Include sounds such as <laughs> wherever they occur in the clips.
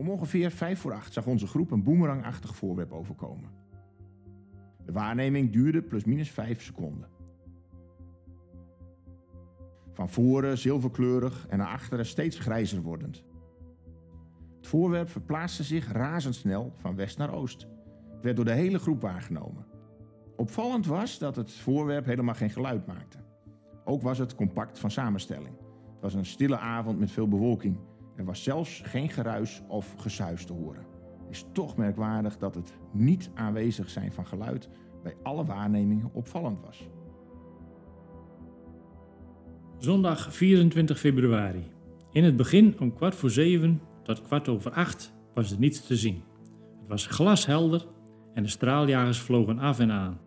Om ongeveer vijf voor acht zag onze groep een boemerangachtig voorwerp overkomen. De waarneming duurde plusminus vijf seconden. Van voren zilverkleurig en naar achteren steeds grijzer wordend. Het voorwerp verplaatste zich razendsnel van west naar oost. Het werd door de hele groep waargenomen. Opvallend was dat het voorwerp helemaal geen geluid maakte. Ook was het compact van samenstelling. Het was een stille avond met veel bewolking. Er was zelfs geen geruis of gesuis te horen. Het is toch merkwaardig dat het niet aanwezig zijn van geluid bij alle waarnemingen opvallend was. Zondag 24 februari. In het begin om kwart voor zeven tot kwart over acht was er niets te zien. Het was glashelder en de straaljagers vlogen af en aan.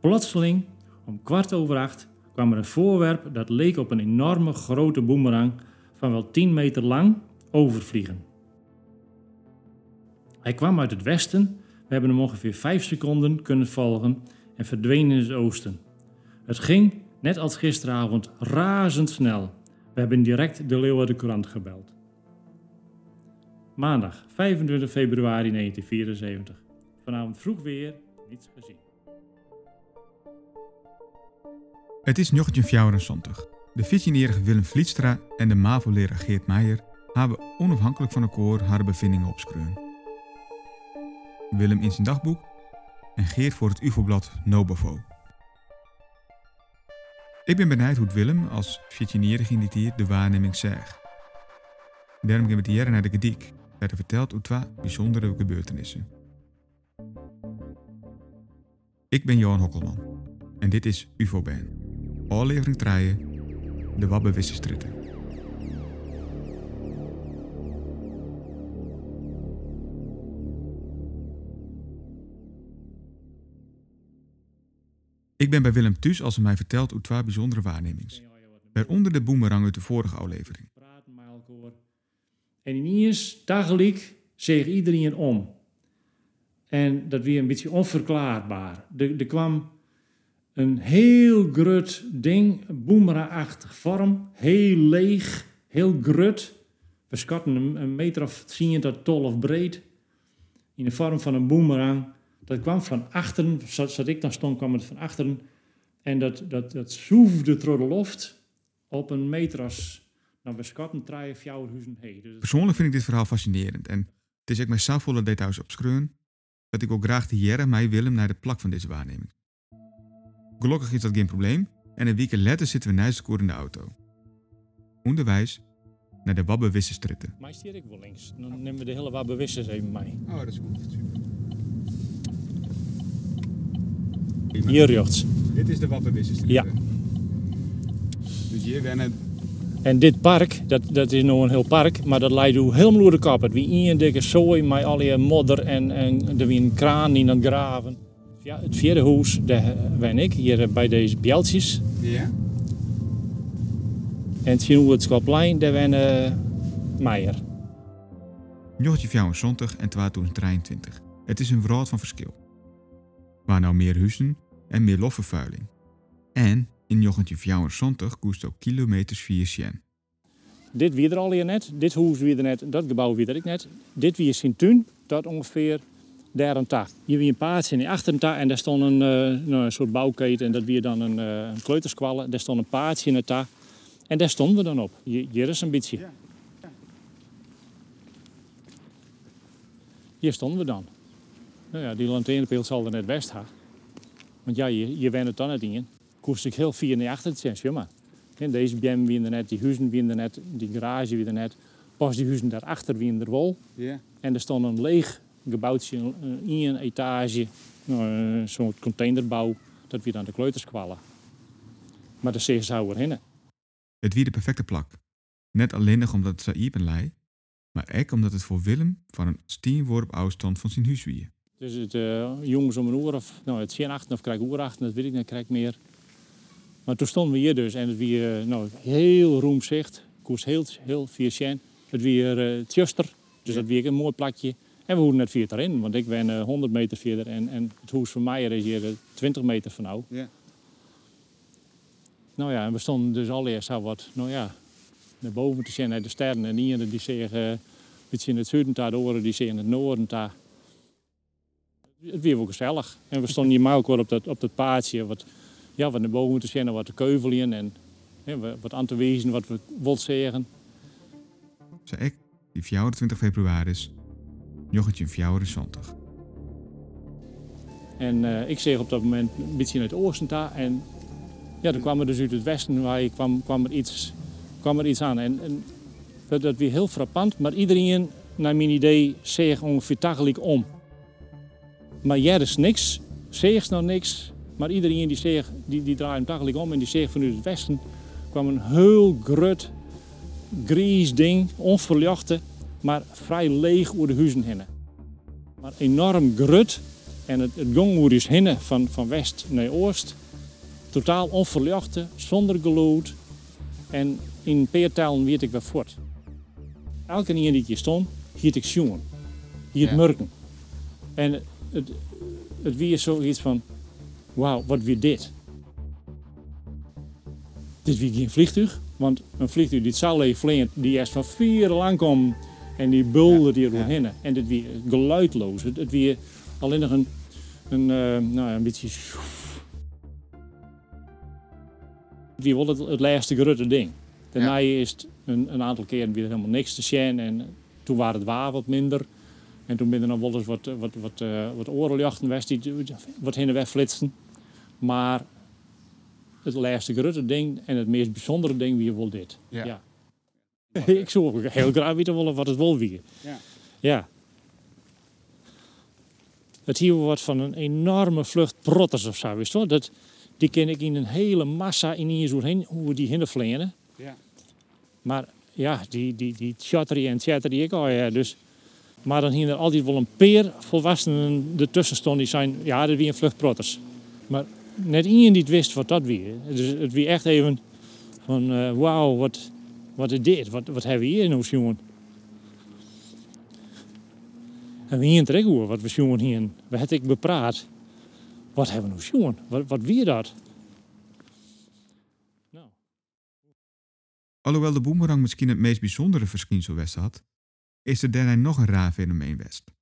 Plotseling, om kwart over acht, kwam er een voorwerp dat leek op een enorme grote boemerang van wel 10 meter lang overvliegen. Hij kwam uit het westen, we hebben hem ongeveer 5 seconden kunnen volgen en verdween in het oosten. Het ging, net als gisteravond, razendsnel. We hebben direct de Leeuwarden Courant gebeld. Maandag 25 februari 1974. Vanavond vroeg weer, niets gezien. Het is 1974. De 14-jarige Willem Vlietstra en de MAVO-leraar Geert Meijer hebben onafhankelijk van elkaar haar bevindingen opschreven. Willem in zijn dagboek en Geert voor het UFO-blad Nobavo. Ik ben benieuwd hoe Willem als 14-jarige in dit de waarneming zegt. Daarom gaan we hier naar de gediek, waar hij vertelt hoe twee bijzondere gebeurtenissen. Ik ben Johan Hokkelman en dit is UFO-Ban. Aflevering 3, de Wabbe Wissestritten. Ik ben bij Willem thuis als hij mij vertelt hoe twee bijzondere waarnemings. Waaronder de boemerang uit de vorige aflevering. En ineens, tegelijk, zeeg iedereen om. En dat weer een beetje onverklaarbaar. Er, er kwam een heel grut ding, boemerangachtig vorm, heel leeg, heel grut. We schatten een, meter of 10 tot 12 breed. In de vorm van een boemerang. Dat kwam van achteren, zat, ik dan stond, kwam het van achteren. En dat, dat, dat zoefde door de loft op een meter als, nou we schatten, drie of vier huizen heen. Dus Persoonlijk vind ik dit verhaal fascinerend en het is ook met zoveel details op schreun dat ik ook graag de jaren mij Willem naar de plak van deze waarneming. Gelukkig is dat geen probleem en een week later zitten we naast in de auto. Onderwijs naar de Wabbe Wissestritten. Mij stier ik wel links. Dan nemen we de hele wat bewusters even mee. Oh, dat is goed. Hier rechts. Dit is de Wabbe Ja. Dus hier wennen En dit park, dat, dat is nog een heel park, maar dat leidt helemaal door de kap. Het wie een dikke zooi met al die modder en, en er wie een kraan in aan het graven. Ja, het vierde huis, daar ben ik, hier bij deze bjeltjes. Ja. En het zien hoe het Schoplijn, daar ben uh, Meijer. 1974 en 2023. Het is een wereld van verschil. Waar nou meer huizen en meer lofvervuiling. En in 1974 koest ook kilometers via Sien. Dit wie er al hier net, dit huis wie er net, dat gebouw wie er ik net. Dit wie is zijn tuin, dat ongeveer daar een tak. Hier een paardje in de achterta en daar stond een, eh, nou, een soort bouwketen en dat wie dan een, uh, een kleuterskwallen. Daar stond een paardje in het ta en daar stonden we dan op. Hier, is een beetje. Hier stonden we dan. Nou ja, die lanternepeel zal er net best gaan. Want ja, je, je het dan net in. Koest ik heel vier naar achter te zijn, ja maar. En deze bjem wie er net, die huizen wie er net, die garage wie er net. Pas die huizen daarachter wie er wol. Ja. En er stond een leeg gebouwtje in een etage, nou, een soort containerbouw, dat wie dan de kleuters kwallen. Maar de zeer zou erheen. Het wie de perfecte plak. Net alleen nog omdat het Saïb en lei, maar ook omdat het voor Willem van een stienworp afstand van zijn huis wie. Dus het uh, jongens om een uur of, nou het zien achter of krijg ik uur achter, dat weet ik niet, krijg ik meer. Maar toen stonden we hier dus en het uh, nou, heel roemzicht, koers heel, heel viercent. Het weer uh, tjuster, dus dat weer een mooi plakje. En we hoeven net vier erin, want ik ben uh, 100 meter verder en, en het huis van Meijer is hier 20 meter van nou. Ja. Nou ja, en we stonden dus al eerst zo wat, nou ja, naar boven te zien, naar de sterren. En die ene die zeggen een beetje in het zuiden, daar, de andere die zeggen in het noorden. Daar. Het weer wel gezellig. En we stonden hier maar ook wel op dat, op dat paadje, wat, ja, wat naar boven te zien, wat te keuvelen en ja, wat aan te wezen, wat we wilden zeggen. Zei ik, die 24 februari is, jochetje 24. En uh, ik zeg op dat moment een beetje oosten daar. En ja, dan kwam er dus uit het westen waar je kwam, kwam, er, iets, kwam er iets aan. En, en dat, dat weer heel frappant. Maar iedereen, naar mijn idee, zegt ongeveer tegelijk om. Maar jij is niks, zegt nog niks. Maar iedereen die, zegt, die, die draait hem tegelijk om en die zegt vanuit het westen kwam een heel grut, gries ding, onverlichte, maar vrij leeg over de huizen heen. Maar enorm grut en het, het gong is heen van, van west naar oost. Totaal onverlichte, zonder geluid. En in peertalen weet ik wat voort. Elke keer die hier stond, hield ik jongen. Hier het merken. En het, het, het weer zoiets van, wauw, wat weer dit? Dit wie geen vliegtuig, want een vliegtuig die zal leeg vliegen, die eerst van vier lang komt en die bulde die er ja. En dit weer geluidloos. Het, het weer alleen nog een, een, uh, nou, een beetje. Wie wil het, het laatste grote ding. Daarna is het een, een, aantal keren weer helemaal niks te zien en toen waren het waar wat minder. En toen ben er nog wel eens wat, wat, wat, uh, wat geweest die wat heen en weg flitsten. Maar het laatste grote ding en het meest bijzondere ding wie wel dit. Ja. ja. <laughs> ik zou ook heel graag weten wat het wel weer. Ja. ja. Het hier wordt van een enorme vlucht protters of zo, wist je Dat, die ken ik in een hele massa in hier zo heen, hoe die hinnen vliegen. Ja. Maar ja, die, die, die chatteren en chatteren ik al, ja. Dus, maar dan hier er altijd wel een peer volwassenen ertussen stonden die zijn, ja, dat wie een vlucht protters. Maar net iemand die het wist wat dat weer. Dus het wie echt even van, uh, wauw, wat, wat is dit? Wat, wat hebben we hier nou, jongen? En we hier hoor, wat we jongen hier, we het ik bepraat. Wat hebben we nou, jongen? Wat, wat weer dat? Nou. Alhoewel de boemerang misschien het meest bijzondere verschijnsel west had, is er daarna nog een raar fenomeen west.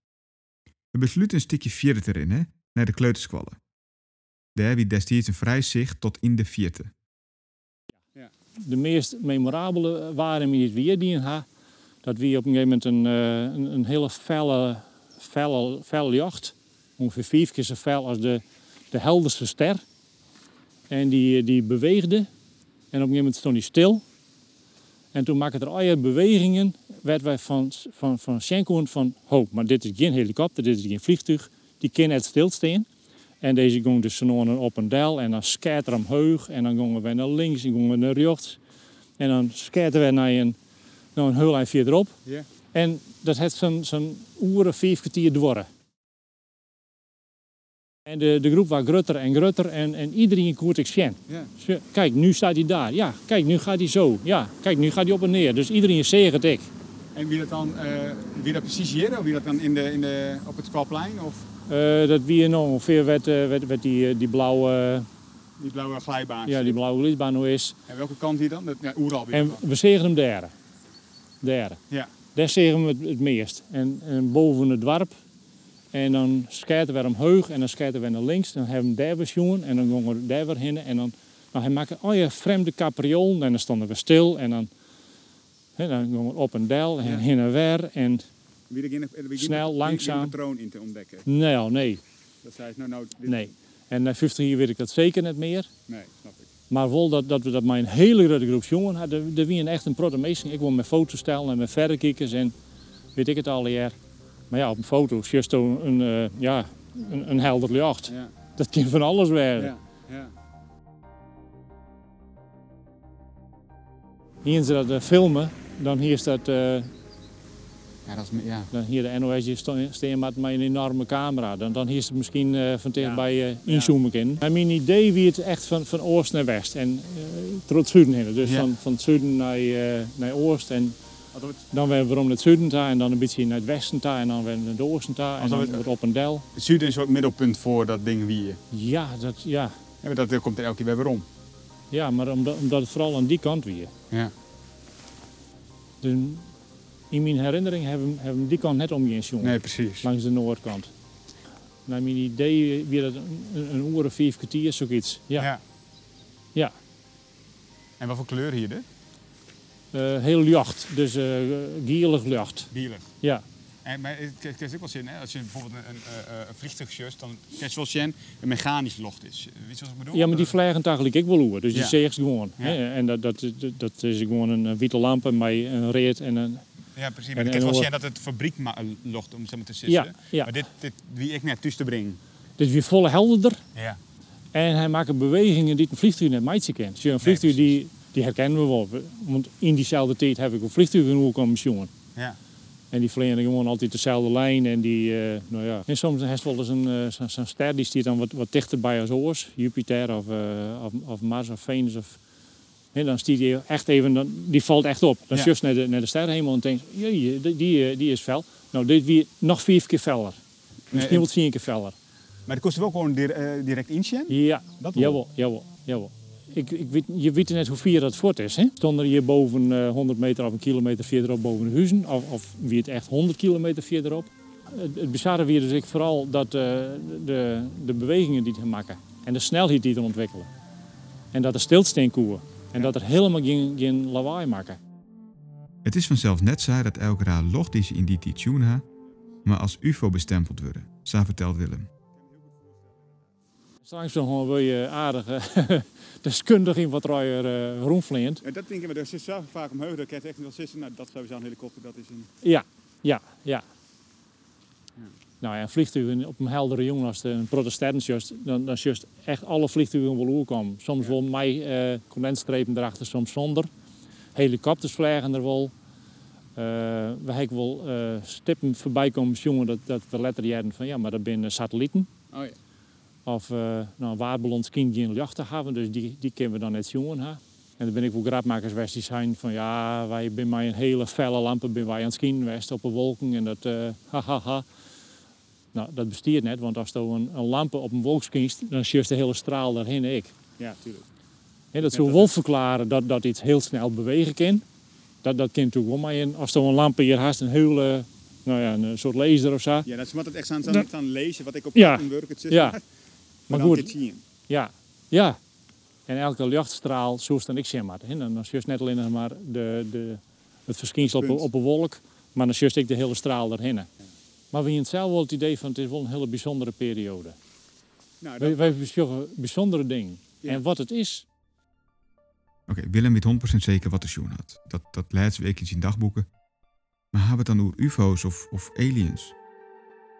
We besluiten een stukje vierde te rennen naar de kleuterskwallen. Daar wie destijds een vrij zicht tot in de vierte. De meest memorabele waren wie het weer die dat we op een gegeven moment een, uh, een, een, hele felle, felle, felle jacht, ongeveer vijf keer zo fel als de, de helderste ster. En die, die beweegde en op een gegeven moment stond hij stil. En toen maakten er al bewegingen, werden wij van, van, van Schenkoen van, ho, maar dit is geen helikopter, dit is geen vliegtuig, die kan net stilstaan. En deze ging dus op een dal en dan skater omhoog en dan gingen we naar links en gingen we naar rechts. En dan skaten we naar een, naar een heel eind verderop. Yeah. En dat heeft zo'n zo'n uren, vijf kwartier dwarren. En de, de groep was grutter en grutter en, en iedereen koert ik zien. Yeah. Kijk, nu staat hij daar. Ja, kijk, nu gaat hij zo. Ja, kijk, nu gaat hij op en neer. Dus iedereen zegt het ik. En wie dat dan, uh, wie dat precies hier, of wie dat dan in de, in de, op het Squalplein? Of? Uh, dat wie nog ongeveer werd, uh, werd, werd die, die blauwe... Die blauwe glijbaan. Ja, die blauwe glijbaan nu is. En welke kant hier dan? Ja, Oeral En we zeggen hem derde. Derde. Ja. Daar zeggen we het, het meest. En, en boven het dorp. En dan skaten we omhoog en dan skaten we naar links. Dan hebben we daar weer jongen en dan gaan we daar weer heen. En dan, nou, hij maakt oh ja, vreemde capriolen en dan stonden we stil. En dan, he, dan gaan we op een dal en ja. heen en weer. En snel, langzaam. een patroon in te ontdekken? Nee, oh, nee. Dat zei nou, nou. Nee. En na 50 jaar weet ik dat zeker niet meer. Nee, snap ik. Maar wel dat, dat we dat met een hele grote groep jongen hadden. Er wie echt een protomeesting. Ik wil met foto's stellen en met verrekijkers en weet ik het al jaar. Maar ja, op een foto is juist een, uh, ja, een, een helder licht. Ja. Dat kan van alles werden. Ja. Ja. Hier ze dat uh, filmen, dan hier is dat... Uh, ja, dat is, ja. Dan hier de NOS staan met een enorme camera. Dan, dan hier is het misschien uh, van dichtbij uh, inzoomen in. Ja. Mijn idee wie het echt van, van oost naar west. En uh, tot het zuiden heen. Dus van, van het zuiden naar, naar oost. En dan weer we om het zuiden daar en dan een beetje naar het westen daar en dan weer naar het oosten daar en dan wordt op een del. Het zuiden is ook het middelpunt voor dat ding wie je. Ja, dat, ja. ja dat komt er elke keer weer weer om. Ja, maar omdat, omdat het vooral aan die kant weer. Ja. Dus in mijn herinnering hebben, we die kant net omgeen, jongen. Nee, precies. Langs de noordkant. Naar mijn idee weer dat een, een uur of vijf kwartier, zoiets. Ja, Ja. En wat voor kleur hier? Eh, heel licht, dus uh, gierig licht. Bielig. Ja. En, maar het heeft ook wel zin, hè? als je bijvoorbeeld een, een, een vliegtuig dan kan je wel zien een mechanisch locht is. Weet je wat ik bedoel? Ja, maar die vliegen eigenlijk ik wel hoe, dus Ja. die ik gewoon. Ja. hè. En dat, dat, dat, dat is gewoon een witte lamp met een reet en een... Ja, precies. Maar en kan wel hoor- zien dat het fabriek locht, om zo te zeggen. Ja, ja. Maar dit, dit wie ik net thuis te brengen. Dus weer volle helderder. Ja. En hij maakt bewegingen die een vliegtuig net meidje kent. Dus een vliegtuig die, die herkennen we wel. Want in diezelfde tijd heb ik een vliegtuig in komen jongen. Ja. En die vliegen gewoon altijd dezelfde lijn. En, die, eh, nou ja. en soms heeft wel eens een, zo'n zo'n ster die stiert dan wat, wat dichter bij als oors. Jupiter of, eh, of, of Mars of Venus. Of, dan stiert die echt even, dan, die valt echt op. Dan Ja. just naar de, naar de sterrenhemel en denkt, jee, die, die, eh, die is fel. Nou, dit weer nog vier keer feller. Misschien en- wel tien keer feller. Maar het kost wel gewoon eh, direct inzien. Ja, Dat wel. jawel, jawel, jawel. Ik, ik weet, je weet net hoe vier dat voort is. Hè? Stond er hier boven eh, 100 meter of een kilometer verderop boven de huizen? Of, of wie het echt 100 kilometer verderop? Het, het bizarre weer dus ik vooral dat de, de bewegingen die te maken en de snelheid die te ontwikkelen. En dat er stilstaan koeien. En dat er helemaal geen, geen lawaai maken. Het is vanzelf net zo dat elke raar locht die ze in die tune ha, maar als UFO bestempeld worden, zo vertelt Willem. Straks gewoon wil je aardig eh, <laughs> deskundig in wat er uh, rondvleent. Ja, dat denk ik, maar er zit zo vaak omhoog dat ik het echt wel zitten. Nou, dat sowieso een helikopter, dat is een... Ja, ja, ja. Nou ja, een vliegtuig op een heldere jongen als een protestant just, dan, dan is juist echt alle vliegtuigen wel oerkomen. Soms wel mij eh condensstrepen erachter, soms zonder. Helikopters vliegen er wel. Eh, we hebben wel eh, stippen voorbij komen jongen dat, dat we letterlijk hadden van ja, maar dat zijn satellieten. Oh ja. Of uh, nou, waarballons kind geen jachten hebben, dus die, die kunnen we dan net jongen. Ha? En dan ben ik wel grapmakers geweest die zijn van ja, wij zijn maar een hele felle lampen ben wij aan het skiën geweest op een wolken en dat uh, <laughs> hahaha. Nou, dat bestiert net, want als je een, een lampen op een wolk skiest, dan zie je de hele straal daarheen ik. Ja, tuurlijk. En dat zou wel verklaren dat, dat iets heel snel bewegen kan. Dat, dat kan natuurlijk wel, maar in- als je een lamp hier haast een hele, nou ja, een soort laser of zo. Ja, dat is wat het echt aan, Dat- aan lezen, wat ik op Ja. een work het zit. Ja. <laughs> Maar, Maar goed, zien. Ja, ja. En elke lichtstraal, zoals dan ik zeg maar. hè. Dan is net alleen maar de, de, het verschijnsel op, op een wolk, maar dan is ik de hele straal erheen. Maar we hebben zelf wel het idee van het is wel een hele bijzondere periode. Nou, Wij, dat, wij bijzondere dingen. Ja. En wat het is, Oké, Willem weet 100% zeker wat de Sjoen had. Dat, dat laatste week in zijn dagboeken. Maar hebben we het dan over UFO's of, of aliens?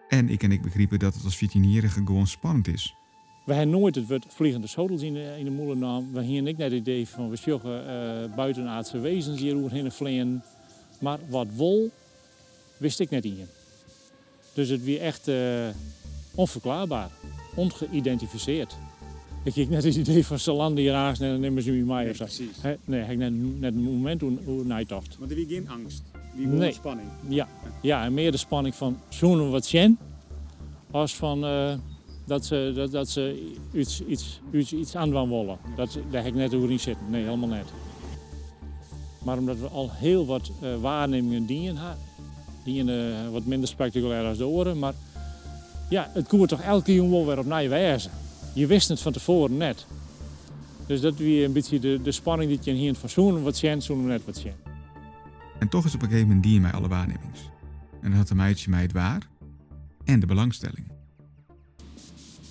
En ik en ik begrepen dat het als veterinierige gewoon spannend is. we hebben nooit het woord vliegende schotels in de, in de moelennaam. We hebben niet net het idee van we zoeken eh buitenaardse vlezens hier heen vliegen. Maar wat wol, wist ik net in. Dus het weer echt eh, onverklaarbaar, ongeïdentificeerd. Ik kreeg net het idee van hier naast en dan nemen ze me mee of zo. precies. Nee, ik net, net een moment hoe, hoe ik dacht. Want er wie geen angst. Die Nee. spanning. Ja, ja, en meer de spanning van zoenen wat zien, als van eh, dat ze, dat, dat ze iets, iets, iets, iets aan willen. Dat, daar heb ik net over niet zitten. Nee, helemaal net. Maar omdat we al heel wat eh, waarnemingen dienen, ha- die eh, wat minder spectaculair als de oren, maar ja, het koert toch elke jongen wel weer op nieuw wijze. Je wist het van tevoren net. Dus dat weer een beetje de, de spanning die je hier van zoenen wat zien, zoenen net wat zien. En toch is op een gegeven moment die in mij alle waarnemings. En dan had een meidje mij het waar en de belangstelling.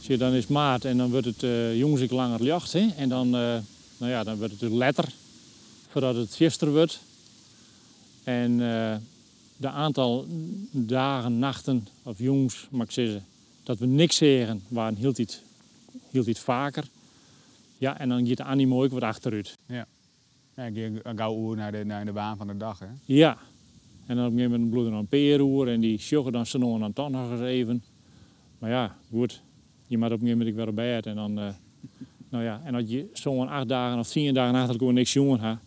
Zie je, dan is maart en dan wordt het eh jongens ik langer jacht. Hè? En dan, eh, nou ja, dan wordt het letter voordat het gisteren wordt. En de aantal dagen, nachten of jongens, mag ik zeggen, dat we niks zeggen, waren hield iets, hield iets vaker. Ja, en dan gaat de animo ook wat achteruit. Ja, ik ging een gauw oer naar de, naar de baan van de dag. Hè. Ja. En dan op een gegeven moment bloeden een peeroer en die sjoggen dan ze nog aan toch nog eens even. Maar ja, goed. Je moet op een gegeven moment weer op bed en dan... eh, nou ja, en als je zo'n acht dagen of tien dagen achter elkaar niks jongen hebt,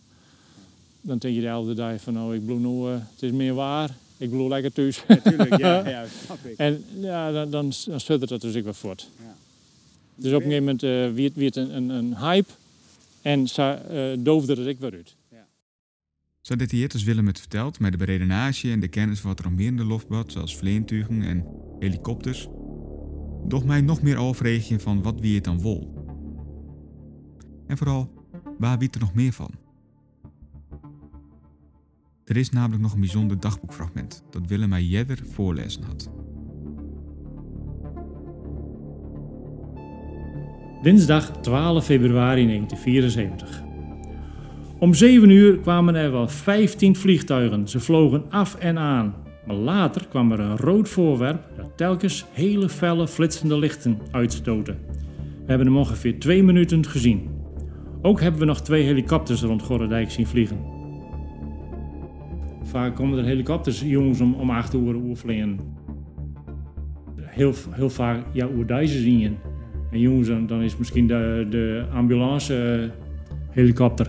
dan denk je de hele dag van nou, ik bloed nu, eh, het is meer waar. Ik bloed lekker thuis. Natuurlijk, ja, ja, <laughs> snap ik. en ja, dan, dan, dan dat dus ik weer voort. Ja. Dus op een gegeven moment eh werd het een, een, een hype en ze, eh, doofde het ik weer uit. Zo detailleerd als Willem het vertelt, met de beredenage en de kennis van wat er nog meer in de luchtbad, zoals vleentuigen en helikopters, doch mij nog meer overregen van wat wie het dan wol. En vooral, waar wie er nog meer van? Er is namelijk nog een bijzonder dagboekfragment dat Willem mij jeder voorlezen had. Dinsdag 12 februari 1974. Om 7 uur kwamen er wel 15 vliegtuigen. Ze vlogen af en aan. Maar later kwam er een rood voorwerp dat telkens hele felle flitsende lichten uitstoten. We hebben hem ongeveer twee minuten gezien. Ook hebben we nog twee helikopters rond Gorredijk zien vliegen. Vaak komen er helikopters, jongens, om, om acht uur oefenen. Heel, heel vaak, ja, oerdijzen zien je. En jongens, dan, is misschien de, de ambulance eh, helikopter.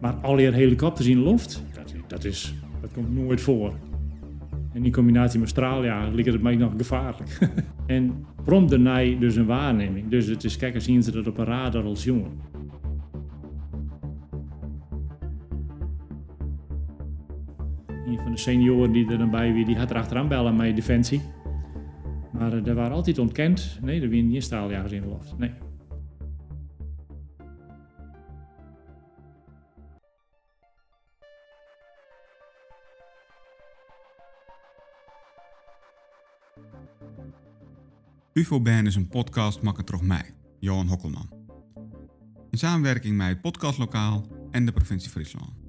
Maar al die helikopters in de lucht, dat, is, dat komt nooit voor. En in combinatie met straaljager ligt het mij nog gevaarlijk. <laughs> en prompt daarna dus een waarneming. Dus het is, kijk, zien ze dat op een radar als jongen. Senioren die er dan bij wie, die had er achteraan bellen met Defensie. Maar uh, er waren altijd ontkend. Nee, er waren niet straaljagers in de lucht. Nee. UFO-band is een podcast maakt toch mij, Johan Hokkelman. In samenwerking met het podcastlokaal en de provincie Friesland.